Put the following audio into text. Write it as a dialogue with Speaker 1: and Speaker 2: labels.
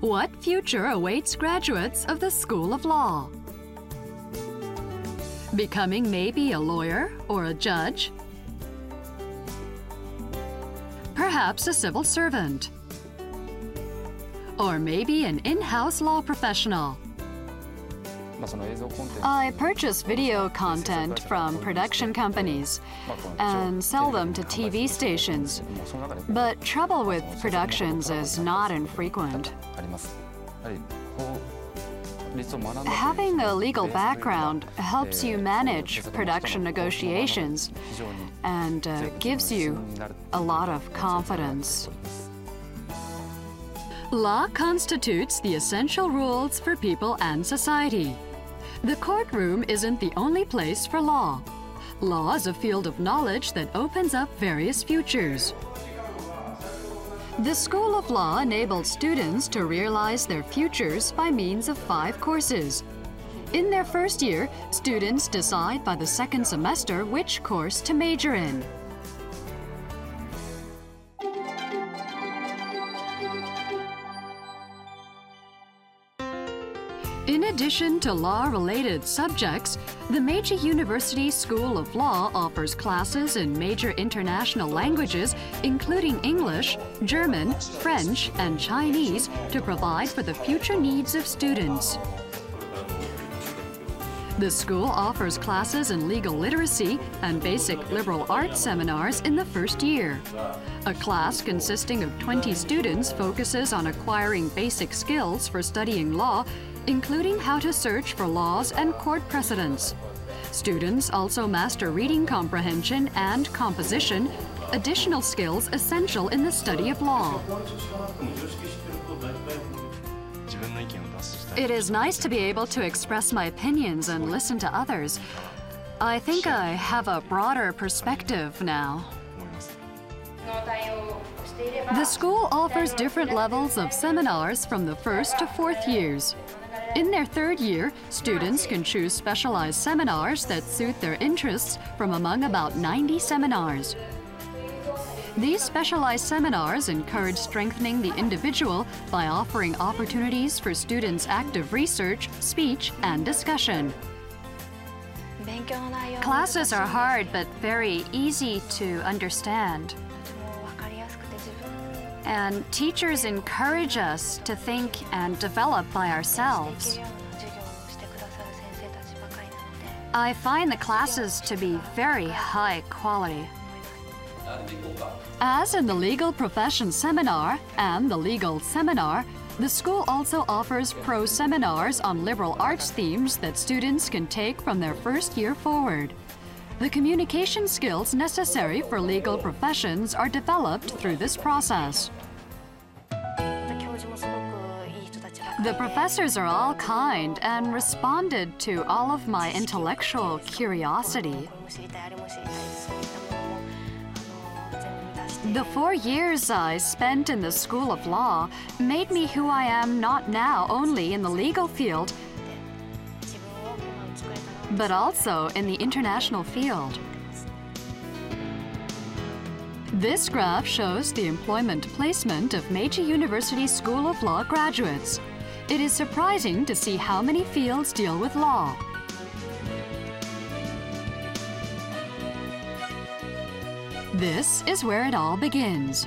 Speaker 1: What future awaits graduates of the School of Law? Becoming maybe a lawyer or a judge? Perhaps a civil servant? Or maybe an in-house law professional? I purchase video content from production companies and sell them to TV stations, but trouble with productions is not infrequent. Having a legal background helps you manage production negotiations and uh, gives you a lot of confidence. Law constitutes the essential rules for people and society. The courtroom isn't the only place for law. Law is a field of knowledge that opens up various futures. The School of Law enables students to realize their futures by means of five courses. In their first year, students decide by the second semester which course to major in. In addition to law-related subjects, the Meiji University School of Law offers classes in major international languages, including English, German, French, and Chinese, to provide for the future needs of students. The school offers classes in legal literacy and basic liberal arts seminars in the first year. A class consisting of 20 students focuses on acquiring basic skills for studying law, including how to search for laws and court precedents. Students also master reading comprehension and composition, additional skills essential in the study of law. It is nice to be able to express my opinions and listen to others. I think I have a broader perspective now. The school offers different levels of seminars from the first to fourth years. In their third year, students can choose specialized seminars that suit their interests from among about 90 seminars. These specialized seminars encourage strengthening the individual by offering opportunities for students' active research, speech, and discussion. Classes are hard but very easy to understand. And teachers encourage us to think and develop by ourselves. I find the classes to be very high quality. As in the Legal Profession Seminar and the Legal Seminar, the school also offers pro seminars on liberal arts themes that students can take from their first year forward. The communication skills necessary for legal professions are developed through this process. The professors are all kind and responded to all of my intellectual curiosity. The four years I spent in the School of Law made me who I am not now only in the legal field, but also in the international field. This graph shows the employment placement of Meiji University School of Law graduates. It is surprising to see how many fields deal with law. This is where it all begins.